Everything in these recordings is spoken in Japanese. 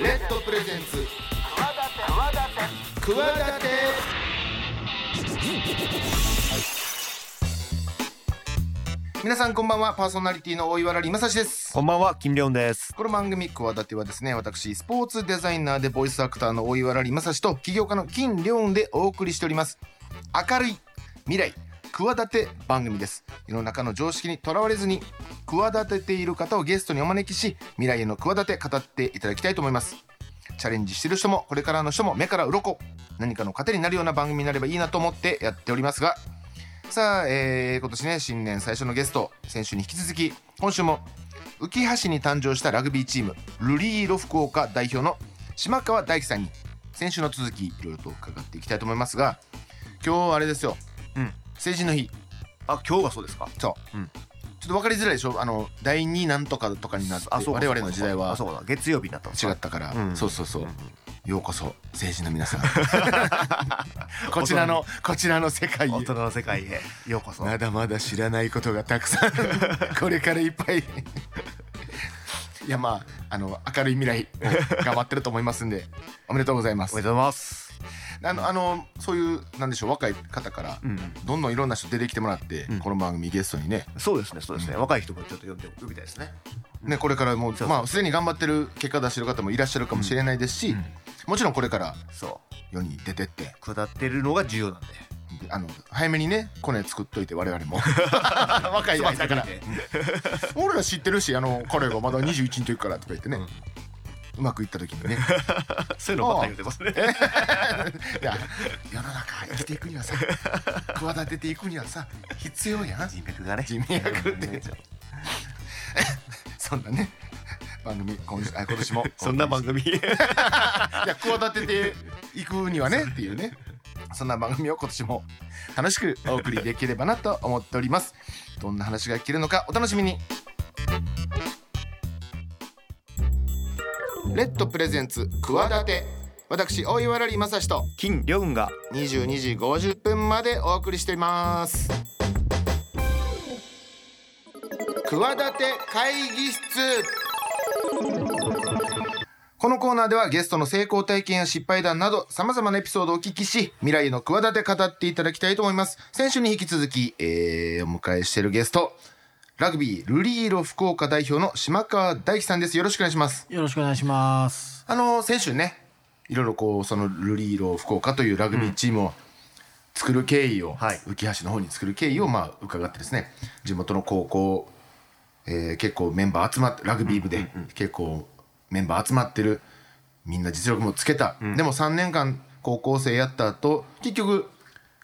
レッドプレゼンツ。企て皆さんこんばんは。パーソナリティの大岩良正史です。こんばんは、金良です。この番組企てはですね私スポーツデザイナーでボイスアクターの大岩良正史と起業家の金良でお送りしております。明るい未来企て番組です世の中の常識にとらわれずに企てている方をゲストにお招きし未来への企て語っていただきたいと思います。チャレンジしてる人もこれからの人も目から鱗何かの糧になるような番組になればいいなと思ってやっておりますがさあ、えー今年ね新年最初のゲスト先週に引き続き今週も浮橋に誕生したラグビーチームルリーロ福岡代表の島川大樹さんに先週の続きいろいろと伺っていきたいと思いますが今日あれですよ、うん。成人の日。あ、今日がそうですか？そう、うん。ちょっと分かりづらいでしょ？あの第二なんとかとかになってあ、そうか我々の時代あ、は。そうだ。月曜日になった違ったから、うん。そうそうそう、うんうんようこそ成人の皆さん。こちらのこちらの世界へ。大人の世界へ。ようこそ。まだまだ知らないことがたくさん。これからいっぱい。いやまああの明るい未来を頑張ってると思いますんでおめでとうございます。おめでとうございます。あのあのそういうなんでしょう若い方からうん、どんどんいろんな人出てきてもらって、うん。この番組ゲストにね。そうですね、そうですね。若い人もちょっと呼んで呼びたいですね。ねこれからもうまあすでに頑張ってる結果出してる方もいらっしゃるかもしれないですし、うん。もちろんこれからそう。世に出てって。下ってるのが重要なんで。であの早めにねコネ作っといて我々も。若い間から。俺ら知ってるしあの彼がまだ21の時からとか言ってね、うまくいった時にね。そういうのばっかり言ってますね。いや世の中生きていくにはさ企てていくにはさ必要やん。人脈がね。人脈って。そんなね番組今今年も。そんな番組。いや企てていくにはねっていうね。そんな番組を今年も楽しくお送りできればなと思っております。どんな話が聞けるのかお楽しみにレッドプレゼンツ企て私大岩良正史と金良雲が22時50分までお送りしています。企て会議室。このコーナーではゲストの成功体験や失敗談など様々なエピソードをお聞きし未来への企て語っていただきたいと思います。先週に引き続き、えー、お迎えしているゲストラグビールリーロ福岡代表の島川大樹さんです。よろしくお願いします。よろしくお願いします。あの先週ねいろいろこうそのルリーロ福岡というラグビーチームを作る経緯を、はい。浮橋の方に作る経緯をまあ伺ってですね地元の高校、えー結構メンバー集まってラグビー部で結構メンバー集まってるみんな実力もつけた、でも3年間高校生やった後結局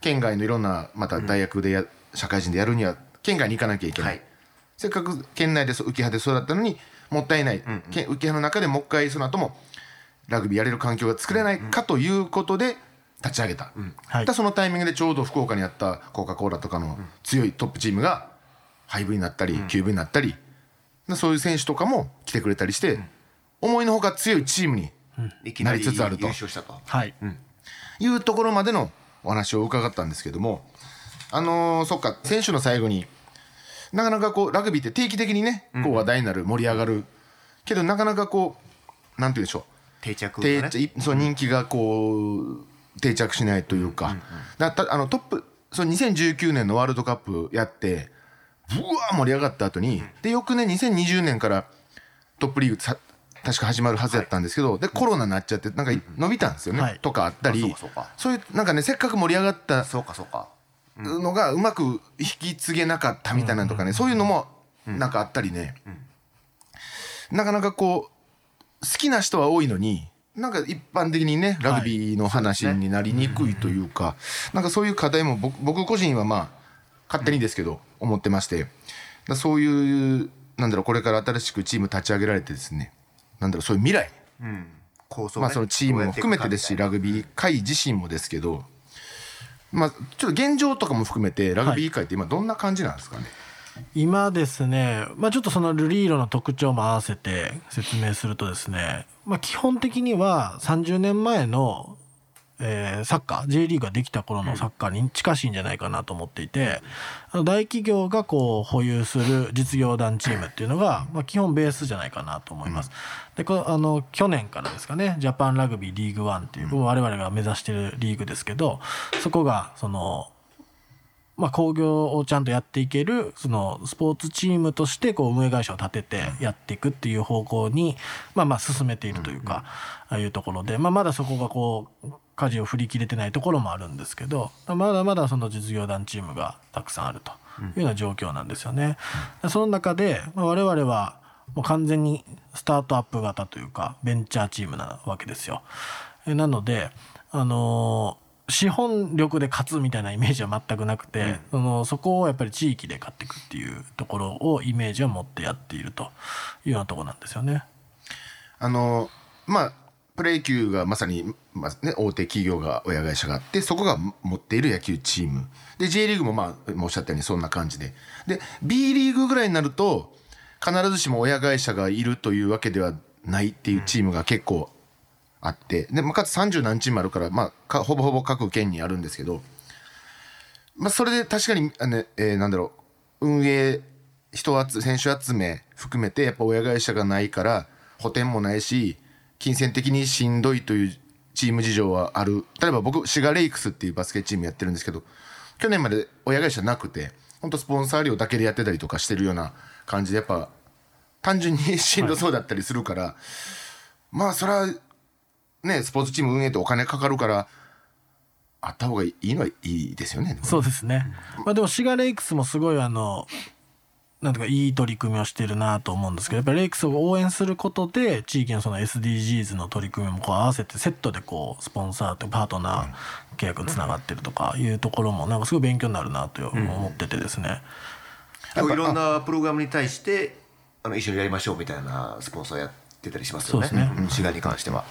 県外のいろんなまた大学でや、社会人でやるには県外に行かなきゃいけない、はいせっかく県内で浮葉で育ったのにもったいない、県浮葉の中でもう一回その後もラグビーやれる環境が作れないかということで立ち上げた、はい。でそのタイミングでちょうど福岡にあったコカ・コーラとかの強いトップチームが廃部になったり休部になったりでそういう選手とかも来てくれたりして、思いのほか強いチームになりつつあると。はい。いうところまでのお話を伺ったんですけどもあのーそっか選手の最後になかなかこうラグビーって定期的にねこう話題になる盛り上がる。けどなかなかこうなんて言うんでしょう。定着そう人気がこう定着しないというか,、だたあのトップそう2019年のワールドカップやってぶわー盛り上がった後に、で翌年2020年からトップリーグさ確か始まるはずやったんですけど、でコロナになっちゃってなんか伸びたんですよね、はい。とかあったり。そういうなんかねせっかく盛り上がったそうかそうか。のがうまく引き継げなかったみたいなのとかね、そういうのもなんかあったりね、なかなかこう好きな人は多いのになんか一般的にねラグビーの話になりにくいというか、なんかそういう課題も僕僕個人はまあ勝手にですけど思ってまして。だそういうなんだろうこれから新しくチーム立ち上げられてですねなんだろうそういう未来。構想ねまあそのチームも含めてですしラグビー界自身もですけどまあちょっと現状とかも含めてラグビー界って今どんな感じなんですかね、今ですね、まあ、ちょっとそのルリーロの特徴も合わせて説明するとですね、まあ、基本的には30年前のえーサッカー J リーグができた頃のサッカーに近しいんじゃないかなと思っていて、あの大企業がこう保有する実業団チームっていうのが、まあ、基本ベースじゃないかなと思います。でこあの去年からですかねジャパンラグビーリーグワンっていう、我々が目指してるリーグですけどそこがそのまあ、興行をちゃんとやっていけるそのスポーツチームとしてこう運営会社を立ててやっていくっていう方向にまあまあ進めているというかああいうところで、まあ、まだそこがこう舵を振り切れてないところもあるんですけどまだまだその実業団チームがたくさんあるというような状況なんですよね。その中で、まあ、我々はもう完全にスタートアップ型というかベンチャーチームなわけですよ。えなので、あのー資本力で勝つみたいなイメージは全くなくて、そのそこをやっぱり地域で勝っていくっていうところをイメージを持ってやっているというようなところなんですよね。あのまあプロ野球がまさに、まあね、大手企業が親会社があってそこが持っている野球チーム。で J リーグもまあおっしゃったようにそんな感じで。で B リーグぐらいになると必ずしも親会社がいるというわけではないっていうチームが結構あって。で、まあ、かつ30何チームあるから、まあ、ほぼほぼ各県にあるんですけど、まあ、それで確かにあの、えーなんだろう。運営人集選手集め含めてやっぱ親会社がないから補填もないし金銭的にしんどいというチーム事情はある例えば僕シガレイクスっていうバスケチームやってるんですけど去年まで親会社なくて本当スポンサー料だけでやってたりとかしてるような感じでやっぱ単純にしんどそうだったりするから、まあそれはねスポーツチーム運営ってお金かかるからあった方がいいのはいいですよね。そうですね。まあでもシガレイクスもすごいあの、なんとかいい取り組みをしてるなと思うんですけど、やっぱりレイクスを応援することで、地域のその SDGs の取り組みもこう合わせてセットでこう、スポンサーとパートナー契約につながってるとかいうところも、なんかすごい勉強になるなと思っててですね。でもいろんなプログラムに対してあの一緒にやりましょうみたいなスポンサーやってたりしますよねそうですねうん滋賀に関しては。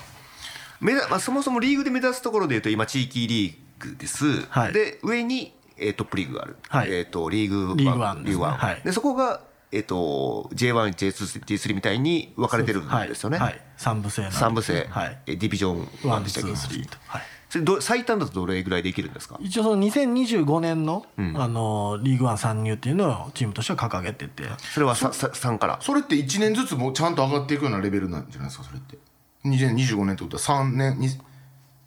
目指まあ、そもそもリーグで目指すところでいうと今地域リーグです、はいで上に、えー、トップリーグがある、はい。えー、とリーグワン。リーグワンですね。リーグワン。はい。でそこが、えー、と J1、J2、J3 みたいに分かれてるんです。よね。はい。はい。三部制三部制、はい。えディビジョン1ワン、でしたっけ？ツー、スリーと。はい。それど最短だとどれぐらいできるんですか？一応その2025年の、ん。あのリーグワン参入っていうのをチームとしては掲げてて。それはささ3から？それって1年ずつもうちゃんと上がっていくようなレベルなんじゃないですか？それって。2025年ってことは3年に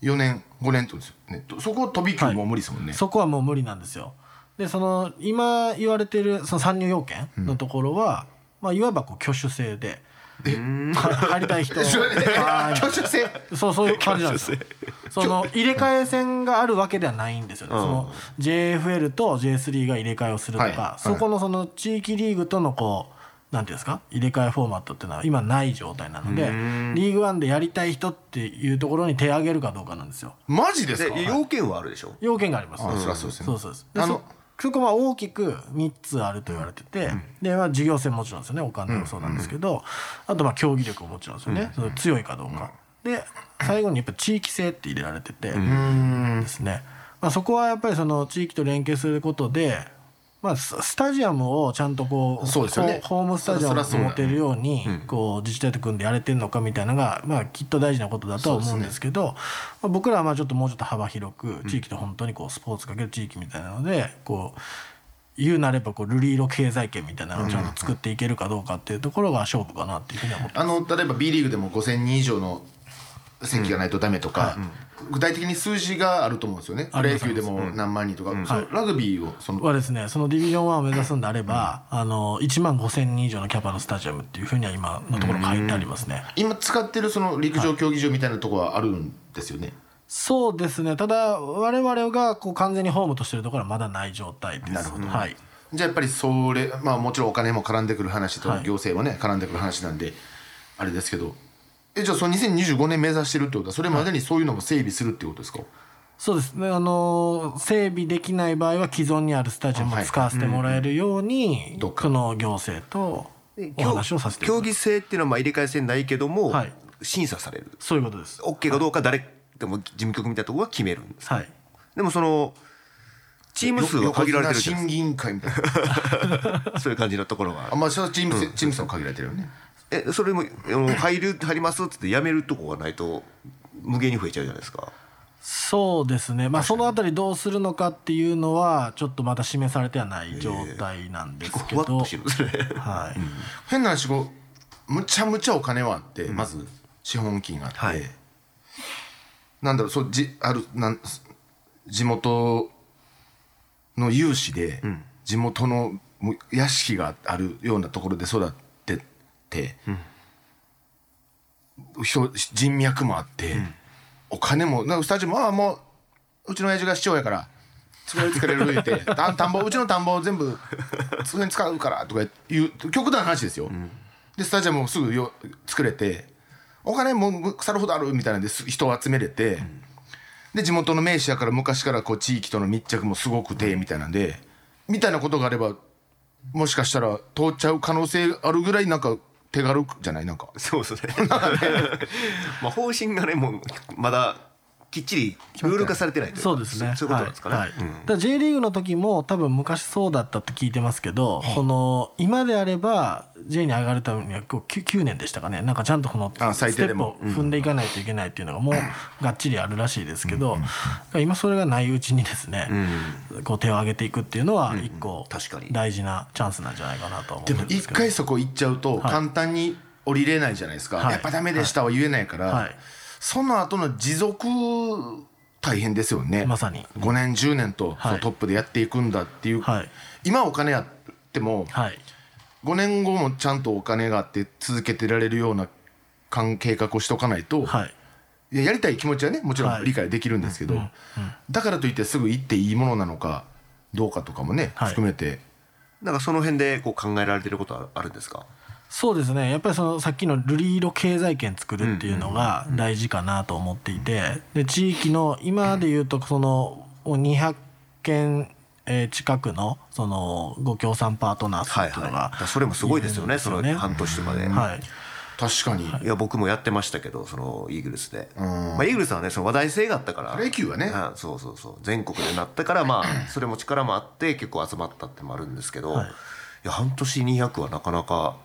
4年？5年とですよね。とそこ飛び級もう無理ですもんね、そこはもう無理なんですよ。でその今言われてるその参入要件のところは、まあ、いわばこう挙手制で。は入りたい人。はい。挙手制？そうそういう感じなんですよ。その入れ替え戦があるわけではないんですよね、その JFL と J3 が入れ替えをするとか、はい。そこのその地域リーグとのこうなんていうんですか？入れ替えフォーマットっていうのは今ない状態なのでリーグワンでやりたい人っていうところに手を挙げるかどうかなんですよ。マジですか？で要件はあるでしょ？要件があります。あそりゃそうですね。そうそうですであのそそこは大きく3つあると言われてて、で、まあ、事業性もちろんですよね。お金もそうなんですけど、あとまあ競技力ももちろんですよね、その強いかどうか、で最後にやっぱ地域性って入れられててですね、まあ、そこはやっぱりその地域と連携することで、まあ、ススタジアムをちゃんとこうそうですよね。ホホームスタジアムを持てるようにこう自治体と組んでやれてるのかみたいなのが、まあ、きっと大事なことだとは思うんですけどまあ、僕らはまあちょっともうちょっと幅広く地域と本当にこうスポーツかける地域みたいなのでこう言うなればこう瑠璃色経済圏みたいなのをちゃんと作っていけるかどうかっていうところが勝負かなっていうふうには思ってあの例えば B リーグでも5000人以上の席がないとダメとか、具体的に数字があると思うんですよね。プロ野球でも何万人とか、ラグビーをそのはですねそのディビジョン1を目指すんであれば、あの1万5,000人以上のキャパのスタジアムっていうふうには今のところ書いてありますね。今使ってるその陸上競技場みたいなところはあるんですよね、そうですね。ただ我々がこう完全にホームとしてるところはまだない状態です。なるほど。はい。じゃあやっぱりそれまあもちろんお金も絡んでくる話とはい。行政もね絡んでくる話なんであれですけどえじゃあその2025年目指してるってことはそれまでにそういうのも整備するってことですか、そうです。ねあの整備できない場合は既存にあるスタジアムを使わせてもらえるように、どっか。その行政とお話をさせて競技性っていうのはまあ入れ替え戦ないけども、はい。審査される。そういうことです。OK かどうか誰でも事務局みたいなところが決めるんですはい。でもそのチーム数は限られてる審議委員会みたいなそういう感じのところがあまあそれはチームせチーム数も限られてるよねえそれもあの入る入りますってやめるとこがないと無限に増えちゃうじゃないですか。そうですね、まあ、そのあたりどうするのかっていうのはちょっとまだ示されてはない状態なんですけど、ふわっとしてるんですね。はい。変な話こうむちゃむちゃお金はあって、まず資本金があって、はい。なんだろうそうじあるなん地元の有志で、地元のむ屋敷があるようなところで育っ人人脈もあって、お金もなんかスタジオもああもううちの親父が市長やから作れる作れる言って た田んぼうちの田んぼ全部それに使うからとかいう極端な話ですよ、でスタジアムもすぐよ作れてお金も腐るほどあるみたいなんです人を集めれて、で地元の名士やから昔からこう地域との密着もすごくてみたいなんでみたいなことがあればもしかしたら通っちゃう可能性あるぐらいなんか手軽じゃない？なんか。そうですねまあ方針がねもうまだきっちりルール化されてないといそうですね。そういうことなんですかね、はい。はい。うん。だ J リーグの時も多分昔そうだったって聞いてますけど、その今であれば J に上がるためにはこう 9, 9年でしたかね。なんかちゃんとこのステップを踏んでいかないといけないっていうのがもうがっちりあるらしいですけど、今それがないうちにですね、こう手を挙げていくっていうのは一個確かに。大事なチャンスなんじゃないかなと思うんですけど。回そこ行っちゃうと簡単に降りれないじゃないですか、はい。やっぱダメでしたは言えないから、はいその後の持続大変ですよね。まさに。5年10年とはい。そのトップでやっていくんだっていう、はい。今お金あってもはい。5年後もちゃんとお金があって続けてられるような関計画をしとかないと、はい。いややりたい気持ちはねもちろはい。ん理解できるんですけど、だからといってすぐ行っていいものなのかどうかとかもね、はい。含めて。なんかその辺でこう考えられてることはあるんですか？そうですね。やっぱりそのさっきのルリーロ経済圏作るっていうのが大事かなと思っていて。で地域の今でいうとその200件えー近くのそのご協賛パートナーはいっていうのがはいそれもすごいですよね。その半年とかで、はい。確かに、い。や僕もやってましたけどそのイーグルスで、まあ、イーグルスはねその話題性があったから。プロ野球はね。うんそうそうそう。全国でなったからまあそれも力もあって結構集まったってのもあるんですけど、はい。い、や半年200はなかなか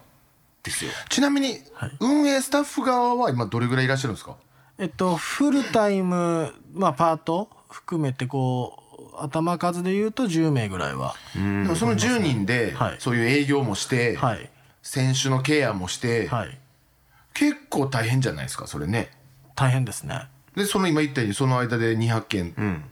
ですよ。ちなみに運営スタッフ側は今どれぐらいいらっしゃるんですか？えっとフルタイムまあパート含めてこう頭数でいうと10名ぐらいは。でもその10人ではい。そういう営業もして、はい。選手のケアもして、はい。結構大変じゃないですかそれね。大変ですね。でその今言ったようにその間で200件、うん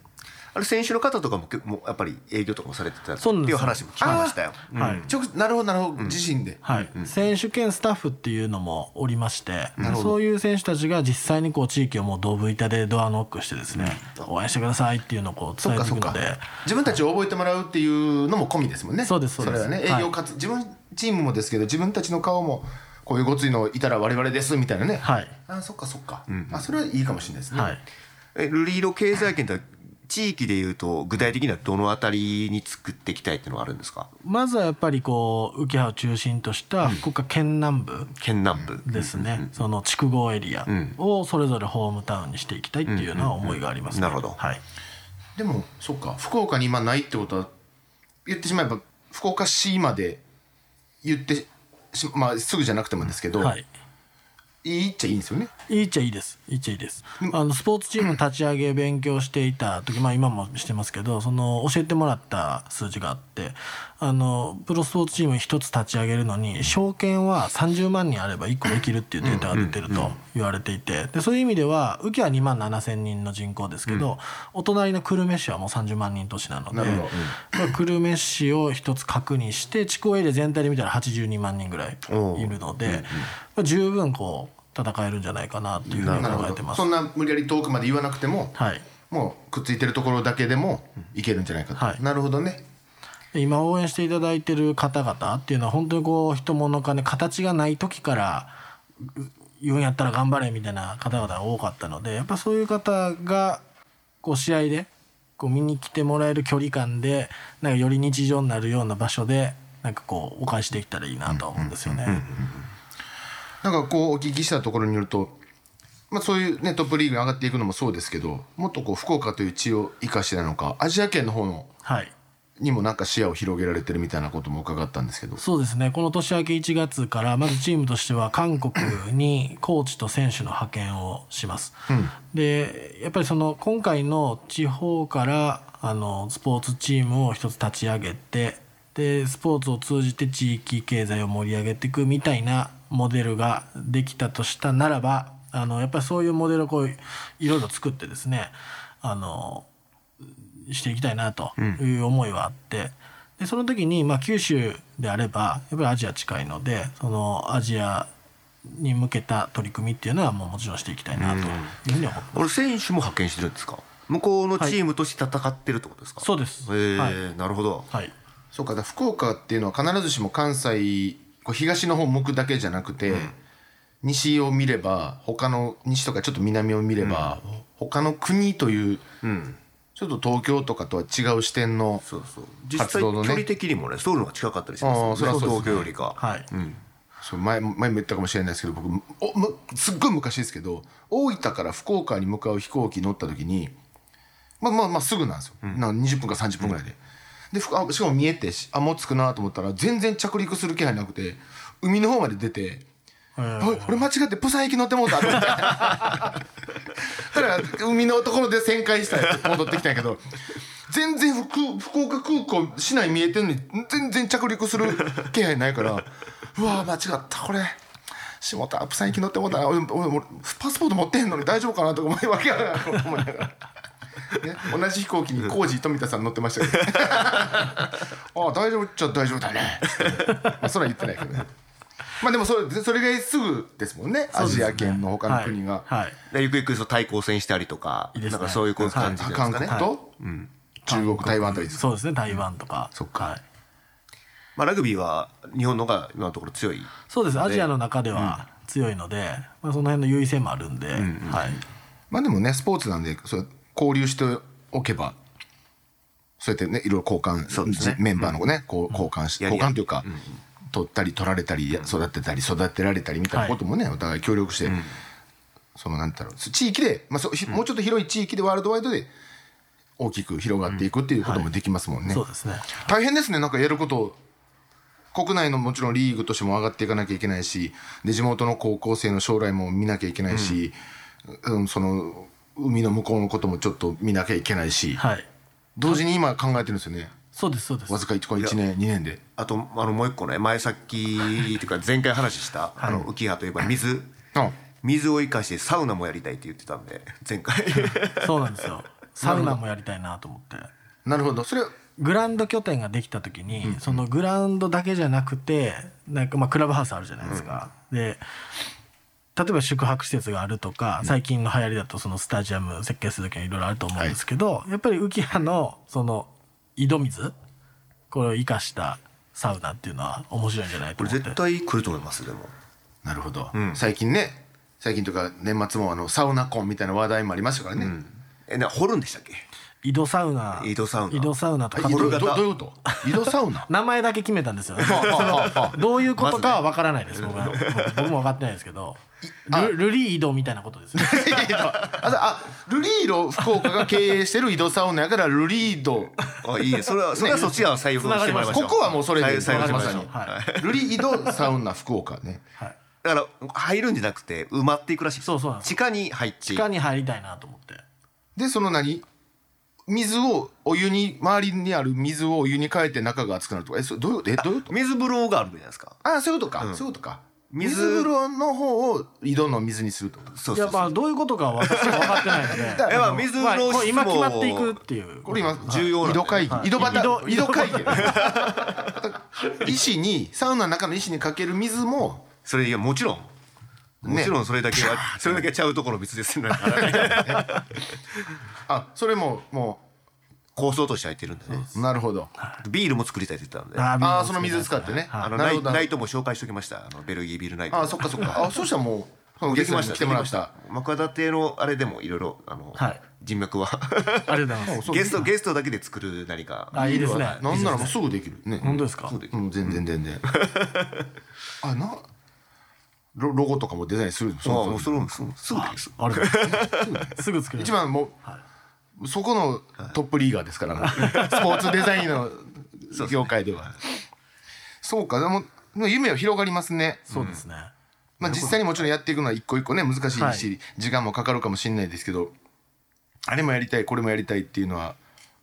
あれ選手の方とかももうやっぱり営業とかもされてたっていう話も聞きましたよ、うんはい。直なるほどなるほど、自身で、はい、選手兼スタッフっていうのもおりましてそういう選手たちが実際にこう地域をもうドブ板でドアノックしてですね、応援してくださいっていうのをこう伝えそっかそっか。ていくので自分たちを覚えてもらうっていうのも込みですもんね。そうですそうです。れはねはい。営業活、自分チームもですけど自分たちの顔もこういうごついのいたら我々ですみたいなね、はい。あそっかそっか、あそれはいいかもしれないですね、はい。えルリーロ経済圏って地域でいうと具体的にはどのあたりに作っていきたいっていうのはあるんですか？まずはやっぱりこう浮羽を中心とした福岡県南部県南部。ですね、その筑後エリアをそれぞれホームタウンにしていきたいっていうのは思いがあります、ね。なるほど。はい、でもそっか。福岡に今ないってことは言ってしまえば福岡市まで言ってしまあすぐじゃなくてもですけど、はいいいっちゃいいんですよね。いいっちゃいいです。いいっちゃいいです。あのスポーツチーム立ち上げ勉強していた時まあ今もしてますけどその教えてもらった数字があってあのプロスポーツチーム一つ立ち上げるのに証券は30万人あれば1個できるっていうデータが出てると言われていてでそういう意味では浮きは2万7千人の人口ですけど、お隣の久留米市はもう30万人都市なのでなるほど。まあ久留米市を一つ確認して地区エリア全体で見たら82万人ぐらいいるので、まあ十分こう戦えるんじゃないかなというふうに考えてます。どそ。んな無理やり遠くまで言わなくても、はい。もうくっついてるところだけでもいけるんじゃないかと、はい。なるほどね。で今応援していただいてる方々っていうのは本当にこう人物金形がない時からう言うんやったら頑張れみたいな方々が多かったのでやっぱそういう方がこう試合でこう見に来てもらえる距離感でなんかより日常になるような場所でなんかこうお返しできたらいいなとは思うんですよね。なんかこうお聞きしたところによると、まあ、そういう、ね、トップリーグに上がっていくのもそうですけどもっとこう福岡という地を生かしてなのかアジア圏の方のはい。にもなんか視野を広げられてるみたいなことも伺ったんですけど。そうですね。この年明け1月からまずチームとしては韓国にコーチと選手の派遣をします。でやっぱりその今回の地方からあのスポーツチームを一つ立ち上げてでスポーツを通じて地域経済を盛り上げていくみたいなモデルができたとしたならばあのやっぱりそういうモデルをこういろいろ作ってですねあのしていきたいなという思いはあって、でその時に、まあ、九州であればやっぱりアジア近いのでそのアジアに向けた取り組みっていうのはもうもちろんしていきたいなというふうに思って。これ選手も派遣してるんですか？向こうのチームとして戦ってるってことですか、そうです。へえ、はい。なるほど。はいそうか福岡っていうのは必ずしも関西こう東の方向くだけじゃなくて、西を見れば他の西とかちょっと南を見れば、他の国といううん。ちょっと東京とかとは違う視点のそうそう。実際距活動のね。離的にもねソウルが近かったりしますあよね。東京よりか、はい。うん、そう前前も言ったかもしれないですけど僕おむすっごい昔ですけど大分から福岡に向かう飛行機乗った時にまあまあまあすぐなんですよ、なんか20分か30分ぐらいで。でふあしかも見えてしあもう着くなと思ったら全然着陸する気配なくて海の方まで出て俺間違ってプサン行き乗ってもうたと思って。だから海のところで旋回したら戻ってきたんやけど全然福福岡空港市内見えてんのに全然着陸する気配ないからうわ間違ったこれ。下田プサン行き乗ってもうた俺俺パスポート持ってへんのに大丈夫かなとか思い わけやなと思いながら。ね、同じ飛行機にコージー富田さん乗ってましたけど。ああ大丈夫っちゃ大丈夫だね。まあそれは言ってないけどね。まあでもそれそれぐらいすぐですもんね。アジア圏の他の国が、はい。はい。でゆくゆくそう対抗戦したりとかね。なんかそういう感じじゃない韓ですかね、国と、中国台湾あたりですかそうですね。台湾とか、そっか。はい、まあ、ラグビーは日本のが今のところ強い。そうです。アジアの中では強いので、まあ、その辺の優位性もあるんで、はい、まあでもねスポーツなんでそう交流しておけばそうやってねいろいろ交換ね。じメンバーのね、こう交換しやり交換というか、取ったり取られたりや育てたり育てられたりみたいなこともね、お互い協力して、そのなんて言ったろう地域で、まあ、そもうちょっと広い地域でワールドワイドで大きく広がっていくっていうこともできますもんね。そうですね。大変ですね。なんかやること国内のもちろんリーグとしても上がっていかなきゃいけないしで地元の高校生の将来も見なきゃいけないし、うんその海の向こうのこともちょっと見なきゃいけないし、はい。同時に今考えてるんですよね。そうですそうです。わずか 1, 1年2年で。あとあのもう一個ね前さっきっていうか前回話した、あの浮葉といえば水。あ。水を生かしてサウナもやりたいって言ってたんで前回。そうなんですよ。サウナもやりたいなと思って。なるほど。それグラウンド拠点ができた時に、そのグラウンドだけじゃなくてなんかまあクラブハウスあるじゃないですか、で例えば宿泊施設があるとか最近の流行りだとそのスタジアム設計する時はいろいろあると思うんですけど、やっぱり浮葉のその井戸水これを生かしたサウナっていうのは面白いんじゃないとこれ思って。絶対来ると思いますでも。なるほど、最近ね最近というか年末もあのサウナ婚みたいな話題もありましたからね、えな掘るんでしたっけ？井戸サウナ。井戸サウナ。井戸サウナとか。井戸どどういうこと？井戸サウナ？名前だけ決めたんですよね。どういうことかは分からないです、僕は。僕僕も分かってないですけどルルリー井戸みたいなことですね。あルリード福岡が経営してる井戸サウナやからルリード。あいいねそれはそれはそっちは採用してもらいましょう。ここはもうそれで。採用しましょう、はい。ルリードサウナ福岡ね。だから入るんじゃなくて埋まっていくらしい。そうそう。なんです地下に入って。地下に入りたいなと思って。でその何？水をお湯に周りにある水をお湯に変えて中が熱くなるとか。えそどういうえどういうこと？水風呂があるじゃないですか。あそういうことか、そういうことか水水風呂の方を井戸の水にするとそうそうそう。まあどういうことかは私は分かってないので。えまあ水まあの今決まっていくっていう。これ今重要なんだよ井戸会議、はい。井戸端井戸井戸会議 石にサウナの中の石にかける水もそれいやもちろん。もちろんそれだけは、それだけちゃうところ別ですね。あそれもも構想として入ってるんでね。うなるほど。ビールも作りたいって言ってたんで。あああその水使ってね、あのなるほど。ナイナイトも紹介しておきました。あのベルギービールナイト。あそっかそっか。あそしたらもうゲストに来てもらった。幕田邸のあれでもいろいろあの、はい。人脈は。ありがとうございます。ゲストゲストだけで作る何か。あいいですね。なんならもうすぐできる。ね。本当ですか？うん。全然全然。あなロロゴとかもデザインするあもうそれもす。ぐすぐできる。あれ すぐ作れる。一番もう、そこのトップリーガーですからもう。スポーツデザインの業界では。そうか。でも夢は広がりますね。そうですね、まあ実際にもちろんやっていくのは一個一個ね難しいし、はい。時間もかかるかもしれないですけどあれもやりたいこれもやりたいっていうのは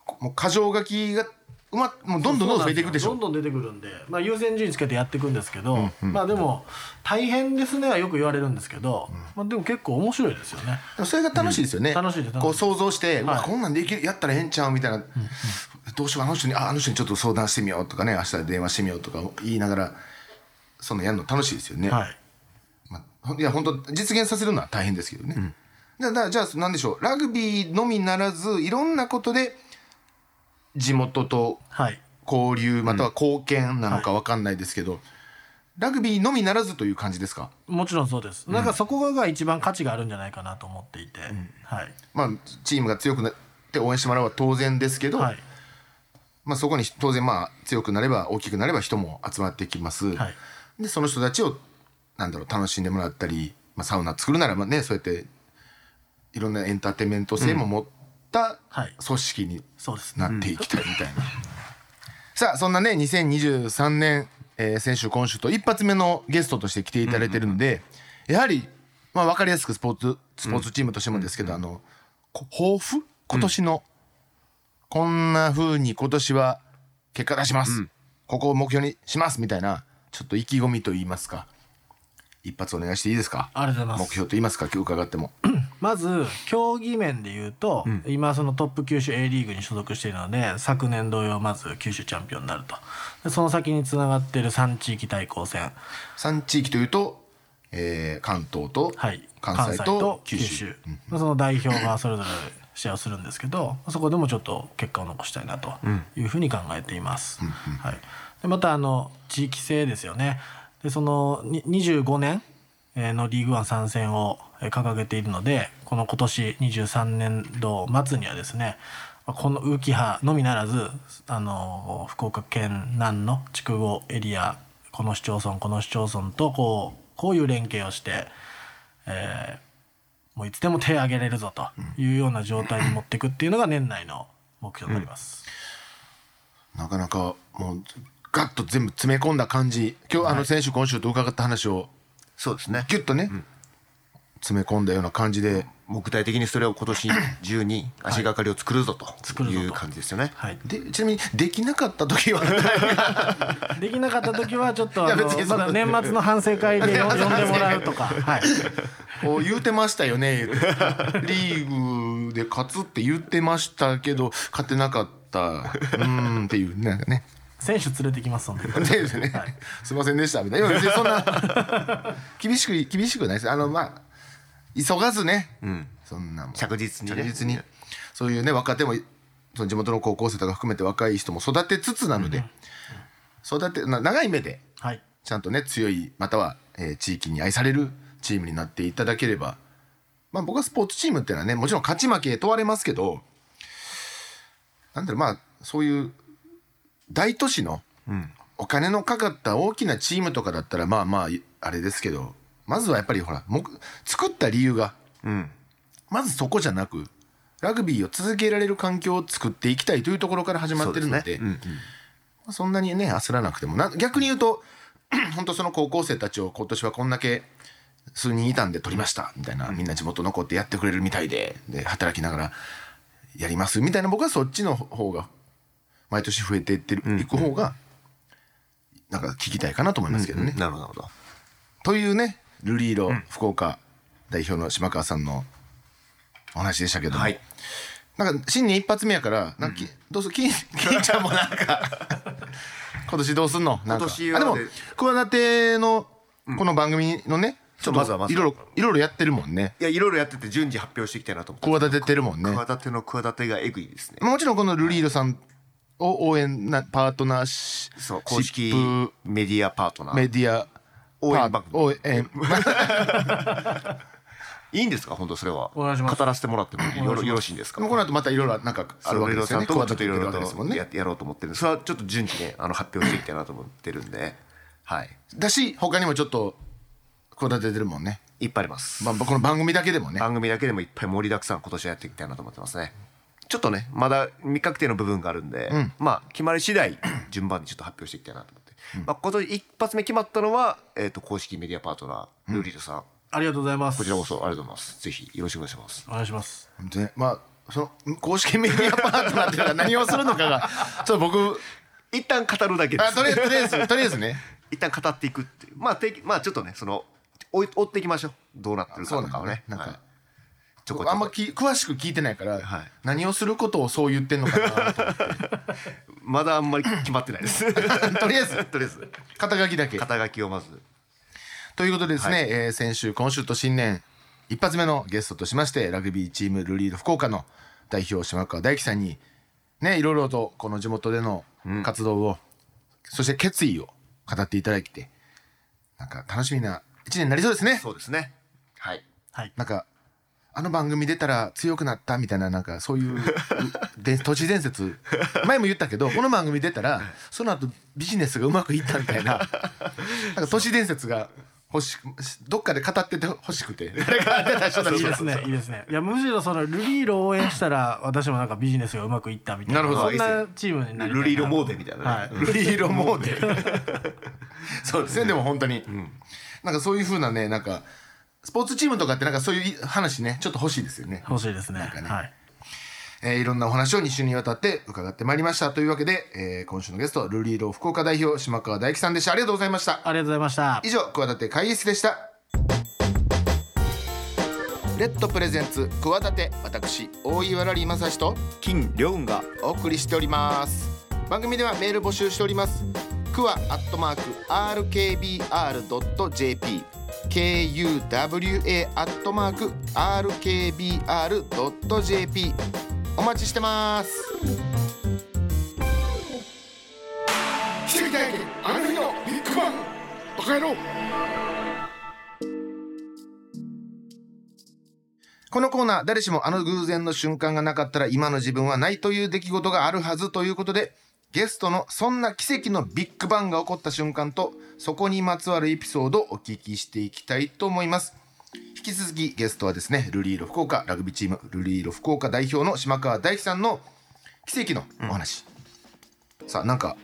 こもう箇条書きがうまもうどんどんどんどん増えていくでしょ。どんどん出てくるんで、まあ、優先順位つけてやっていくんですけど、まあでも大変ですねはよく言われるんですけど、まあ、でも結構面白いですよね。それが楽しいですよね、楽しいです楽しいこう想像して、はい。こんなんできるやったらええんちゃうみたいな、どうしようあの人にああの人にちょっと相談してみようとかね明日電話してみようとか言いながらそんなんやるの楽しいですよね、はい。まあ、いや本当実現させるのは大変ですけどね、だからじゃあ何でしょう。ラグビーのみならずいろんなことで地元とはい。交流または貢献なのか分かんないですけど、ラグビーのみならずという感じですか？もちろんそうです。なんかそこが一番価値があるんじゃないかなと思っていて、はい。まあチームが強くなって応援してもらうのは当然ですけど、はい。まあ、そこに当然まあ強くなれば大きくなれば人も集まってきます、はい。でその人たちをなんだろう楽しんでもらったり、まあ、サウナ作るならばねそうやっていろんなエンターテインメント性も持ったはい。組織になっていきたいみたいな、さあそんなね2023年、えー先週今週と一発目のゲストとして来ていただいてるので、やはり、まあ、分かりやすくスポーツスポーツチームとしてもですけど、あのこ抱負今年の、こんな風に今年は結果出します、ここを目標にしますみたいなちょっと意気込みと言いますか一発お願いしていいですか？ありがとうございます。目標と言いますか？今日伺っても。まず競技面で言うと、今そのトップ九州 A リーグに所属しているので昨年同様まず九州チャンピオンになると。でその先につながっている3地域対抗戦、3地域というと、えー関東とはい、関西と九州。でその代表がそれぞれ試合をするんですけどそこでもちょっと結果を残したいなというふうに考えています。はい、でまたあの地域性ですよねでその25年のリーグワン参戦を掲げているのでこの今年23年度末にはですねこの浮き葉のみならずあの福岡県南の筑後エリアこの市町村この市町村とこうこういう連携をして、えーもういつでも手を挙げれるぞというような状態に持っていくっていうのが年内の目標になります。なかなかもうガッと全部詰め込んだ感じ。今日あの先週今週と伺った話をそうですね。ギュッとね、詰め込んだような感じで。もう具体的にそれを今年中に足がかりを作るぞという感じですよね。はい、でちなみにできなかった時は できなかった時はちょっとまだ年末の反省会でよ呼んでもらうとか、はい、こう言うてましたよね。リーグで勝つって言ってましたけど勝てなかった。うーんっていうなんかね選手連れてきますので。ですね、すいませんでした。みたいな。そんな。厳しく厳しくないです。あのまあ急がずね、そんなもん。着実にね。着実に。そういうね若手もその地元の高校生とか含めて若い人も育てつつなので、育てな長い目ではい、ちゃんとね強いまたは、えー地域に愛されるチームになっていただければ。まあ僕はスポーツチームっていうのはねもちろん勝ち負け問われますけどなんだろうまあそういう大都市のお金のかかった大きなチームとかだったらまあまああれですけどまずはやっぱりほら目作った理由がうん。まずそこじゃなくラグビーを続けられる環境を作っていきたいというところから始まってるのでそんそんなにね焦らなくても。な逆に言うと 本当その高校生たちを今年はこんだけ数人いたんで取りました。みたいなみんな地元残ってやってくれるみたいでで働きながらやります。みたいな僕はそっちの方が毎年増えていってるいく方がなんか聞きたいかなと思いますけどね。なるほどなるほど。というねルリーロ福岡代表の島川さんのお話でしたけども、はい。なんか新年一発目やからなんかき、どうする金金ちゃんもなんか 今年どうすんの？なんか。今年はあでもね企てのこの番組のね、ちょっまずはまずは。といろいろいろいろやってるもんね。いやいろいろやってて順次発表していきたいなと思って。企ててるもんね。企ての企てがえぐいですね。もちろんこのルリーロさんを応援なパートナーシそう公式シップメディアパートナー。メディア応援番組。応援。いいんですか？本当それは。語らせてもらっても。よろよろしいんですか？この後またいろいろなんかあるわけですよね。ちょっといろいろとややろうと思ってるそれはちょっと順次ねあの発表していきたいなと思ってるんで。はい。だし他にもちょっと企ててるもんね、いっぱいあります。まあ、この番組だけでもね。番組だけでもいっぱい盛りだくさん今年はやっていきたいなと思ってますねちょっとねまだ未確定の部分があるんで、うん。まあ決まり次第順番にちょっと発表していきたいなと思って、まあ、今年一発目決まったのは、えー、と公式メディアパートナールーリードさん、ありがとうございます。こちらこそありがとうございます。ぜひよろしくお願いします。お願いします。本当ねまあその公式メディアパートナーっていうのが何をするのかが ちょっと僕一旦語るだけです。あとりあえずとりあえずね。一旦語っていくっていう。まあまあちょっとねその追っていきましょう。どうなってるかとかをね。なんか、はいこあんまき詳しく聞いてないから、はい。何をすることをそう言ってんのかなと思って。まだあんまり決まってないです。とりあえず。とりあえず。肩書きだけ。肩書きをまず。ということでですね、えー先週今週と新年一発目のゲストとしましてラグビーチームルリード福岡の代表島川大樹さんにねいろいろとこの地元での活動を、そして決意を語っていただいてなんか楽しみな一年になりそうですね。そうですね。はい。はい。なんかあの番組出たら強くなったみたいななんかそういうう で都市伝説。前も言ったけどこの番組出たらその後ビジネスがうまくいったみたいな。なんか都市伝説が欲しくどっかで語ってて欲しくて。誰か出た人たちがいいですねいいですね。いやむしろそのルリーロを応援したら私もなんかビジネスがうまくいったみたいな。なるほど。そんなチームになルリーロモーデみたいなね、はい。ルリーロモーデ。そうですね。でも本当に、なんかそういう風なねなんかスポーツチームとかってなんかそういう話ねちょっと欲しいですよね。欲しいですね。かね。はい。えーいろんなお話を2週にわたって伺ってまいりました。というわけで、えー今週のゲストルリーロ福岡代表島川大樹さんでした。ありがとうございました。ありがとうございました以上企て会議室でした。レッドプレゼンツ企て私大岩良理正史と金良雲がお送りしております。番組ではメール募集しております。クワアットマーク RKBR.jp KUWA アットマーク RKBR.jp お待ちしてます。奇跡体験あの日のビッグバン。バカ野郎。このコーナー、誰しもあの偶然の瞬間がなかったら今の自分はないという出来事があるはずということで、ゲストのそんな奇跡のビッグバンが起こった瞬間と、そこにまつわるエピソードをお聞きしていきたいと思います。引き続きゲストはですね、ルリーロ福岡ラグビーチーム、ルリーロ福岡代表の島川大樹さんの奇跡のお話。さあ、何か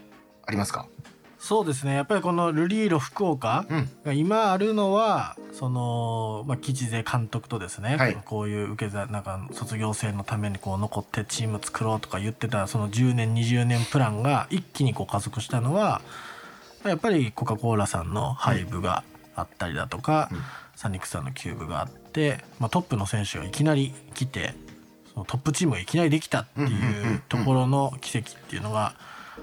ありますか？そうですね。やっぱりこのルリーロ福岡うん。が今あるのはその、まあ、吉勢監督とですね、はい。こういう受け皿なんか卒業生のためにこう残ってチーム作ろうとか言ってたその10年20年プランが一気にこう加速したのはやっぱりコカ・コーラさんのハイブがあったりだとか、サニックさんのキューブがあって、まあ、トップの選手がいきなり来てそのトップチームがいきなりできたっていうところの奇跡っていうのが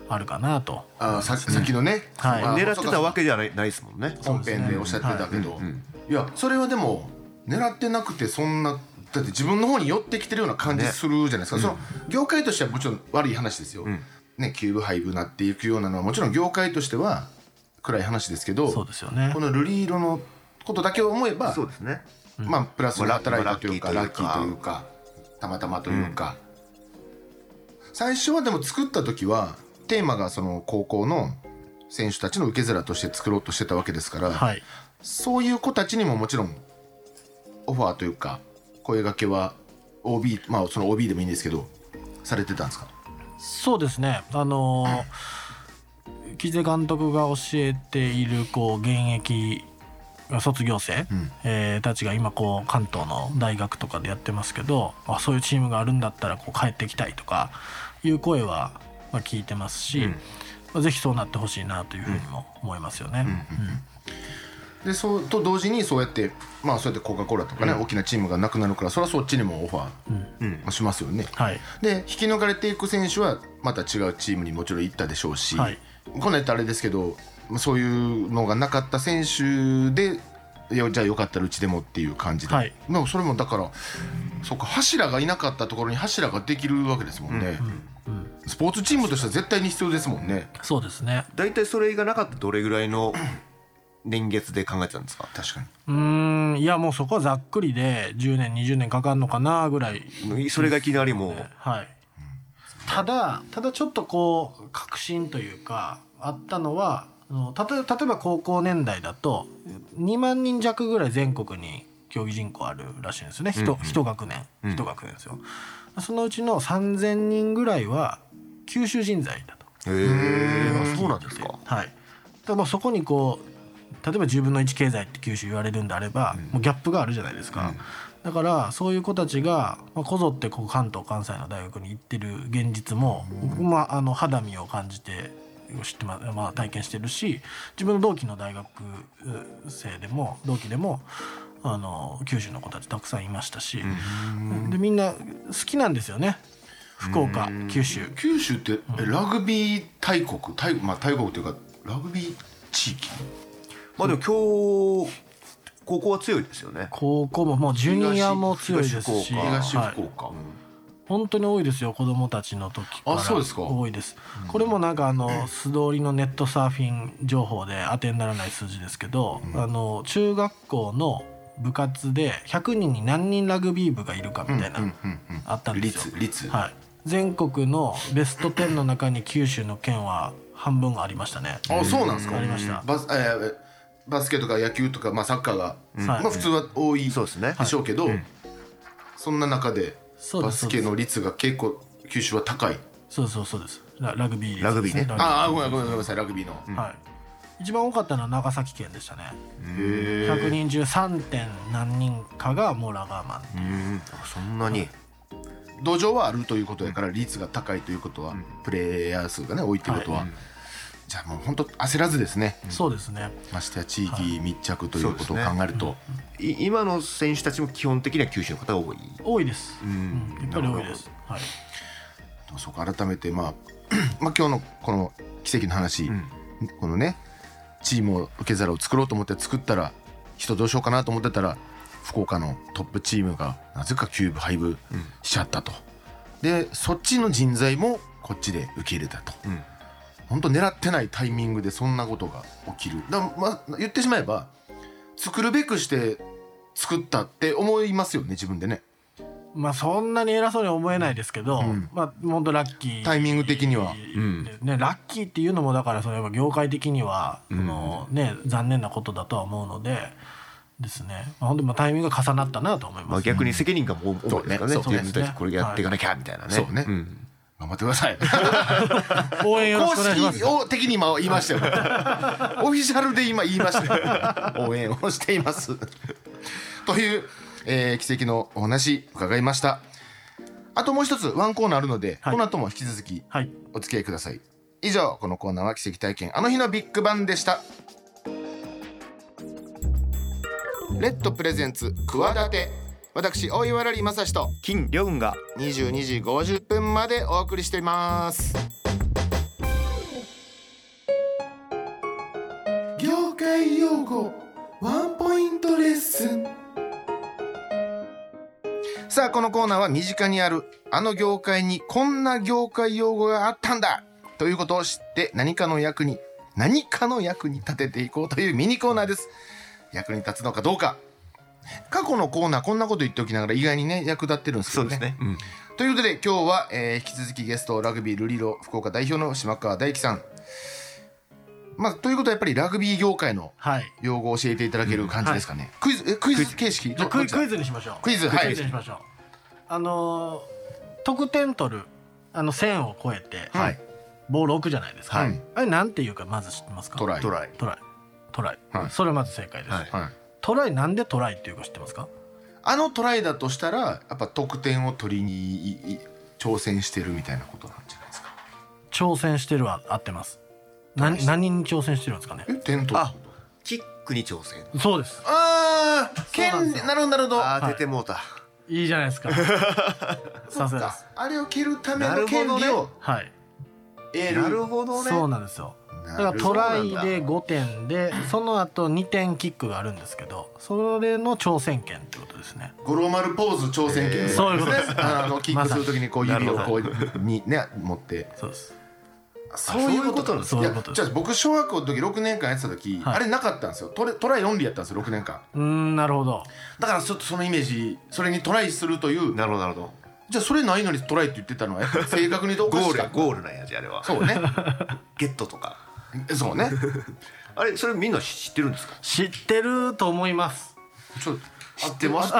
あるかなと。あーささっきのね、はい。まあ狙ってたわけじゃないないですもんね。本編でおっしゃってたけど、はいやそれはでも狙ってなくてそんなだって自分の方に寄ってきてるような感じするじゃないですか、その業界としてはもちろん悪い話ですよ、ね、キューブハイブなっていくようなのはもちろん業界としては暗い話ですけどそうですよね。このルリーロのことだけを思えばそうですね。まあプラスに働いたというか、まあラッキーというか。たまたまというか、最初はでも作った時はテーマがその高校の選手たちの受け皿として作ろうとしてたわけですから、はい。そういう子たちにももちろんオファーというか声掛けは OB まあその OB でもいいんですけどされてたんですか？そうですね。あのー 木瀬監督が教えているこう現役卒業生、えーたちが今こう関東の大学とかでやってますけどあそういうチームがあるんだったらこう帰ってきたいとかいう声はまあ聞いてますし、まあぜひそうなってほしいなというふうにも思いますよね。でそうと同時にそうやってまあそうやってコカ・コーラとかね、大きなチームがなくなるからそれはそっちにもオファーまあしますよね、はい。で引き抜かれていく選手はまた違うチームにもちろん行ったでしょうし、はい。こんなんやったらあれですけどそういうのがなかった選手でいやじゃあよかったらうちでもっていう感じで、はい。それもだからそうか柱がいなかったところに柱ができるわけですもんね、スポーツチームとしては絶対に必要ですもんね。そうですね。大体それがなかったらどれぐらいの年月で考えてたんですか？確かに。うーんいやもうそこはざっくりで10年20年かかるのかなぐらい。それがいきなりもう。はい、ただただちょっとこう確信というかあったのはあの例え例えば高校年代だと2万人弱ぐらい全国に競技人口あるらしいんですよね一、一学年。一学年ですよ、そのうちの3,000人ぐらいは九州人材だと。へえそうなんですか。はい、だからまあそこにこう例えば10分の1経済って九州言われるんであれば、もうギャップがあるじゃないですか、だからそういう子たちが、まあ、こぞってこう関東関西の大学に行ってる現実も、僕まあ、あの肌身を感じて知ってま、まあ、体験してるし自分の同期の大学生でも同期でもあの九州の子たちたくさんいましたし、でみんな好きなんですよね福岡九州。九州ってえラグビー大国？大,、まあ、大国というかラグビー地域？まあでも今日高校は強いですよね。高校ももうジュニアも強いですし。東はい。福岡、本当に多いですよ子供たちの時から。あそうですか？多いです。これもなんかあの素通りのネットサーフィン情報で当てにならない数字ですけど、あの中学校の部活で100人に何人ラグビー部がいるかみたいな、うんうんうんあったんですよ。率率、はい、全国のベスト10の中に九州の県は半分ありましたね。あそうなんですか？ありました。バス,、えーバスケとか野球とか、まあ、サッカーが、まあ、普通は多いそうですね。でしょうけど、そんな中でバスケの率が結構九州は高い。そうそうそうです。ララグビー率です、ラグビーね。ああごめんごめんごめんなさいラグビーの、はい、一番多かったのは長崎県でしたね。へ100人中 3. 点何人かがもうラガーマンう。ん。そんなに土壌はあるということやから率が高いということは、プレイヤー数がね多いということは、じゃあもう本当焦らずですね、そうですね。ましてや地域密着ということを考えると、い今の選手たちも基本的には九州の方が多い？多いです、ううん。ん、やっぱり多いです。はい。そうか改めてまあ まあ今日のこの奇跡の話、このねチームを受け皿を作ろうと思って作ったら人どうしようかなと思ってたら福岡のトップチームがなぜかキューブ配布しちゃったと、でそっちの人材もこっちで受け入れたと、ん。本当狙ってないタイミングでそんなことが起きる。だまあ言ってしまえば作るべくして作ったって思いますよね自分でね。まあそんなに偉そうに思えないですけど、まあ本当ラッキータイミング的には。ね、ラッキーっていうのもだからそれは業界的には、そのね残念なことだとは思うのでですね、まあ、本当にまあタイミングが重なったなと思いまあ、ます、逆に責任感も重いですからねそうねそうですね。自分たちこれやっていかなきゃみたいなね、そうね。ん。頑張ってください。応援公式を的に今言いましたよ。オフィシャルで今言いましたよ。応援をしています。という、えー奇跡のお話伺いました。あともう一つワンコーナーあるので、はい。この後も引き続きはい。お付き合いください。以上このコーナーは奇跡体験。あの日のビッグバンでしたレッドプレゼンツ企て。私大岩良理正史と。金良雲が。22時50分までお送りしています。業界用語ワンポイントレッスン。さあこのコーナーは身近にあるあの業界にこんな業界用語があったんだ。ということを知って何かの役に何かの役に立てていこうというミニコーナーです役に立つのかどうか。過去のコーナーこんなこと言っておきながら意外にね役立ってるんですけどね。そうですね、うん。ということで今日は、えー引き続きゲストラグビールリロ福岡代表の島川大樹さん。まあということはやっぱりラグビー業界のはい。用語を教えていただける感じですかね、クイズえクイズ形式？じゃあクイクイズズにしましょう。クイズはい。クイズにしましょう。あのー得点取るあの線を越えて、はい。ボール置くじゃないですか、はい。あれなんていうかまず知ってますか？トライ。トライ。トライトライ、はい。それまず正解です、はい。はい。トライなんでトライっていうか知ってますか？あのトライだとしたらやっぱ得点を取りにいい挑戦してるみたいなことなんじゃないですか？挑戦してるは合ってます。何何に挑戦してるんですかね？え点取あキックに挑戦。そうです。あーそうなんですよ。剣なるほどなるほど。あー出てもうた、いいじゃないですか。さすがです。あれを蹴るためなの権利をはい。得る。なるほどね。そうなんですよだからトライで5点でその後2点キックがあるんですけどそれの挑戦権ってことですね。五郎丸ポーズ挑戦権そういうことです。あのキックするときにこう指をこうにね持って。そうです。そういうことなんです。そういうこと。ですやじゃあ僕小学校の時6年間やってた時、はい。あれなかったんですよ。トレトライオンリーやったんですよ6年間。うーんなるほど。だからちょっとそのイメージそれにトライするという。なるほどなるほど。じゃあそれないのにトライって言ってたのはやっぱり正確に言うとおかゴしかった。ールゴールなんやじゃああれは。そうね。ゲットとかそうね。あれそれみんな知ってるんですか？知ってると思います。ちょ知ってました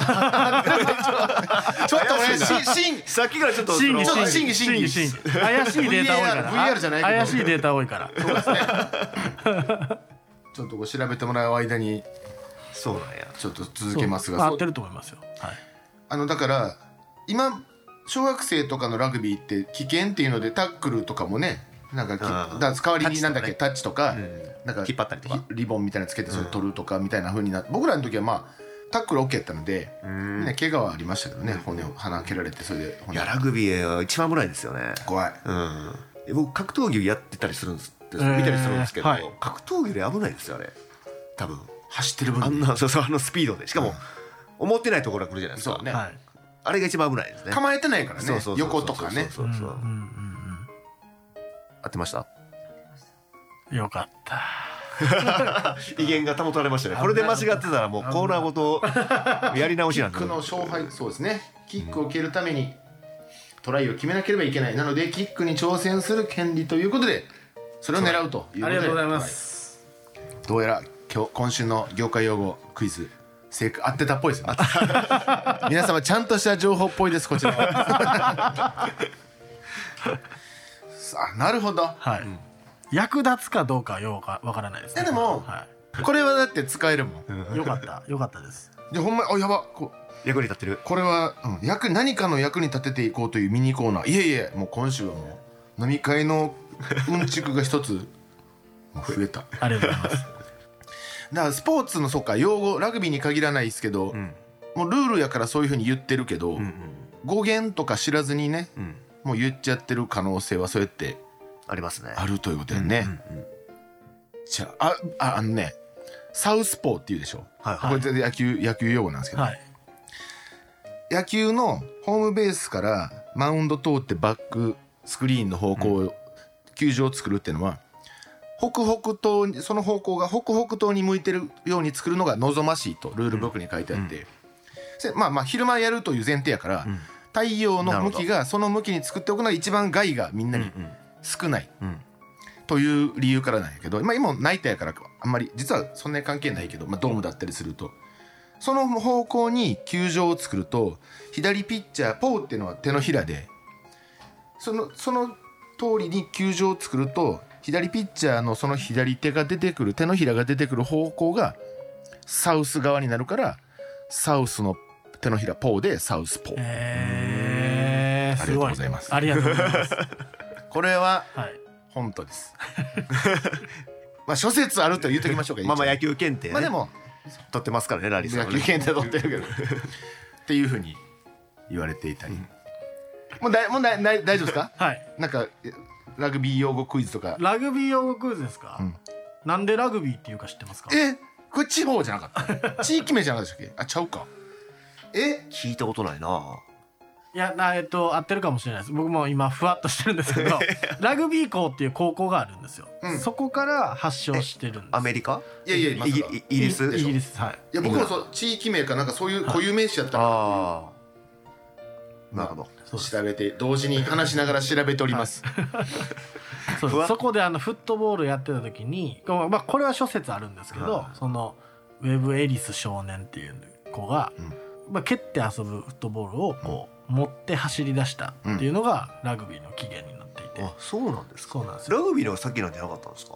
ちょっとねししんさっきからちょっと審議その審議審議怪しいデータ多いから VAR じゃないけど怪しいデータ多いからそうですねちょっとこう調べてもらう間にそうなんやちょっと続けますが合ってると思いますよはいあのだから今小学生とかのラグビーって危険っていうのでタックルとかもねなんかだ代わりになんだっけタッチとか、うん。なんか引っ張ったりとか。ひリボンみたいなのつけてそれ取るとかみたいな風になって、僕らの時はまあタックル OK やったので、ん。ね、怪我はありましたけどね、骨を鼻蹴られてそれでい骨やラグビーは一番危ないですよね。怖い。うん。僕格闘技やってたりするんですえー。見たりするんですけど、はい。格闘技で危ないですよあれ。多分。走ってる分あんなそうそうあのスピードで。しかも、思ってないところが来るじゃないですか。そうね。はいあれが一番危ないですね。構えてないからね。そうそうそうそう横とかね。そうそうそう、うんうん合ってました？うんよかった。威厳が保たれましたね。これで間違ってたらもうコーナーごとやり直しなんで。キックの勝敗そうですね。キックを蹴るためにトライを決めなければいけない。なのでキックに挑戦する権利ということでそれを狙うということで。ありがとうございます、はい。どうやら今日今週の業界用語クイズ正解合ってたっぽいですよ。皆様ちゃんとした情報っぽいですこちら あなるほど。はい、役立つかどうかはようかわからないですね。えでもはこれはだって使えるもん。い、よかった。よかったです。でほんまあやばこ役に立ってる。これは、うん、役何かの役に立てていこうというミニコーナー。いえいえもう今週はもう飲み会のうんちくが一つ もう増えた。だかありがとうございます。らスポーツのそっか用語ラグビーに限らないですけど、ん。もうルールやからそういうふうに言ってるけど、うん語源とか知らずにねうんうんもう言っちゃってる可能性はそうやってありますね。あるということだよね、うんうんじゃああああのねサウスポーっていうでしょ、はいこれ全然野球野球用語なんですけど、はい。野球のホームベースからマウンド通ってバックスクリーンの方向、球場を作るっていうのは北北東にその方向が北北東に向いてるように作るのが望ましいとルールブックに書いてあって、せまあまあ昼間やるという前提やから、ん太陽の向きがその向きに作っておくのが一番害がみんなにうん少ないうん。という理由からなんやけど、まあ、今ナイターやからあんまり実はそんなに関係ないけど、まあ、ドームだったりすると。その方向に球場を作ると左ピッチャーポーっていうのは手のひらでそのその通りに球場を作ると左ピッチャーのその左手が出てくる手のひらが出てくる方向がサウス側になるからサウスの手のひらポーでサウスポー。えー、ありがとうすございます。ありがとうございます。これははい。本当です。まあ諸説あると言っときましょうかまあまあ野球検定ね。まあでも取ってますからねラリーさん野球検定取ってるけど。っていうふうに言われていたり、もうだいもうだ大丈夫ですか？はい。なんかえラグビー用語クイズとか。ラグビー用語クイズですか、ん。なんでラグビーっていうか知ってますか？えこれ地方じゃなかった。地域名じゃなかったでしたっけ？あちゃうかえ？聞いたことないな。いやなえっと合ってるかもしれないです。僕も今ふわっとしてるんですけど ラグビー校っていう高校があるんですよ、うん。そこから発祥してるんです。アメリカ？いやいやまイギリスイギリスはい。いや僕もそう地域名かなんかそういう固有名詞やったら、ああなるほど。そうです。調べて同時に話しながら調べております、そうふわそこであのフットボールやってた時に、こうまあ、これは諸説あるんですけど、はい。そのウェブ・エリス少年っていう子が、まあ、蹴って遊ぶフットボールをこう、持って走り出したっていうのがラグビーの起源になっていて、あそうなんですか。そうなんですよ。ラグビーのが先なんじゃなかったんですか？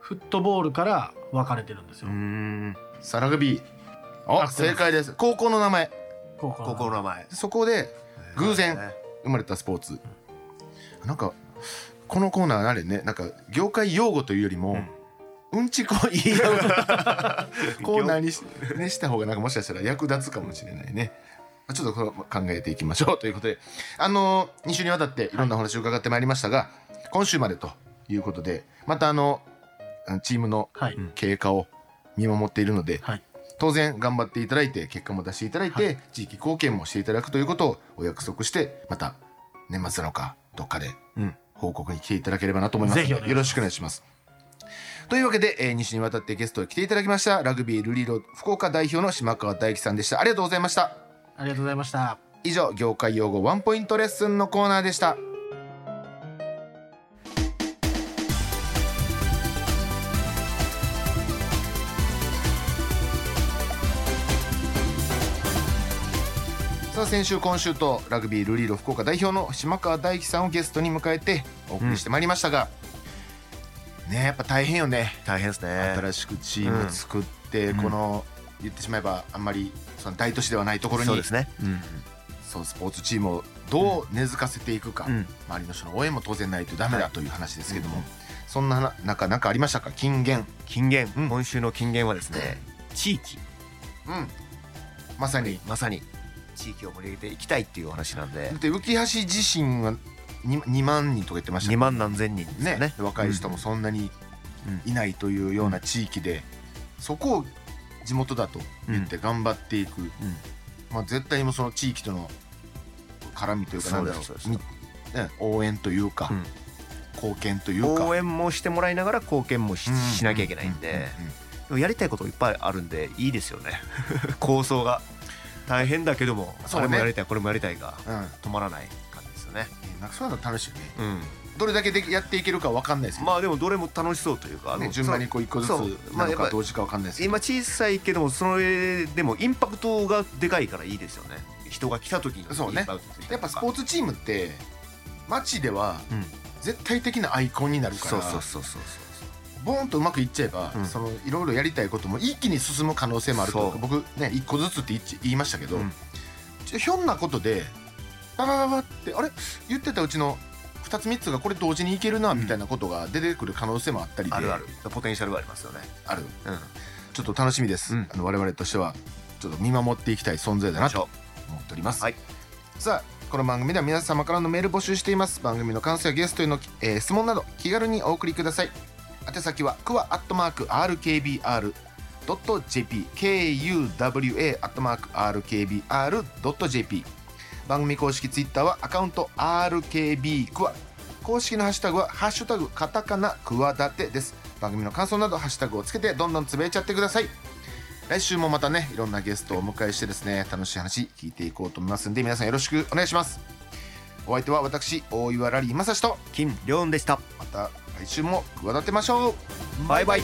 フットボールから分かれてるんですよ、ん。さあラグビー。あ正解です。高校の名前。高校高校の名前。そこで偶然ね生まれたスポーツ。なんかこのコーナーあれねなんか業界用語というよりも、うん、ちこ言い合う。コーナーにし,、ね、した方がなんかもしかしたら役立つかもしれないね。まあちょっとこれ考えていきましょう。ということであの2週にわたっていろんなお話を伺ってまいりましたが、今週までということでまたあのチームのはい、経過を見守っているので、はい。当然頑張っていただいて結果も出していただいて、地域貢献もしていただくということをお約束してまた年末なのかどっかでうん。報告に来ていただければなと思いますぜひお願いします。よろしくお願いします。というわけで、えー、西にわたってゲストに来ていただきましたラグビールリーロ福岡代表の島川大樹さんでした。ありがとうございました。ありがとうございました。以上業界用語ワンポイントレッスンのコーナーでした。さあ先週今週とラグビールリード福岡代表の島川大樹さんをゲストに迎えてお送りしてまいりましたが、ね。やっぱ大変よね。大変ですね。新しくチーム作って、うん。この言ってしまえばあんまりその大都市ではないところにそうですね。うん。そうスポーツチームをどう根付かせていくか、うん。周りの人の応援も当然ないとダメだはい。という話ですけども、うん。そんな中何かありましたか？金言。金言、うん。今週の金言はですね地域。うん。まさに。まさに地域を盛り上げていきたいっていうお話なんで。だって浮橋自身は 2, 2万人とか言ってました。2万何千人ですよね。ね若い人もそんなにいないというような地域で、そこを地元だと言って頑張っていく、うん。まあ、絶対にもその地域との絡みというかなんだろそうね、応援というか、うん。貢献というか。応援もしてもらいながら貢献もし,、なきゃいけないんで、やりたいこといっぱいあるんでいいですよね。構想が。大変だけども、それもやりたいこれもやりたいがうん。止まらないね、なんかそういうの楽しいよねうん、どれだけでやっていけるかわかんないですけど、まあでもどれも楽しそうというか、あのね、順番にこう一個ずつそうまあやっぱなのか同時かわかんないですけど、今小さいけどもそれでもインパクトがでかいからいいですよね。人が来た時にそうねインパクトついたりとか。やっぱスポーツチームって街ではうん。絶対的なアイコンになるから、そうそうそうそうボーンとうまくいっちゃえば、うん。そのいろいろやりたいことも一気に進む可能性もあるとそう。僕ね一個ずつって言っち言いましたけど、うん。ちょひょんなことでババババってあれ？言ってたうちの2つ3つがこれ同時にいけるなみたいなことが出てくる可能性もあったりで、あるある。ポテンシャルがありますよね。ある。うん。ちょっと楽しみです、うん。あの我々としてはちょっと見守っていきたい存在だなと思っております、はい。さあこの番組では皆様からのメール募集しています。番組の感想やゲストへの、えー質問など気軽にお送りください。宛先はクワアットマーク RKBR.jp KUWA アットマーク RKBR.jp 番組公式ツイッターはアカウント RKB クワ公式のハッシュタグは「ハッシュタグカタカナクワダテ」です。番組の感想などハッシュタグをつけてどんどんつぶやいちゃってください。来週もまたねいろんなゲストをお迎えしてですね楽しい話聞いていこうと思いますんで皆さんよろしくお願いします。お相手は私大岩ラリー正史と金良雲でした。また来週も企てましょう。バイバイ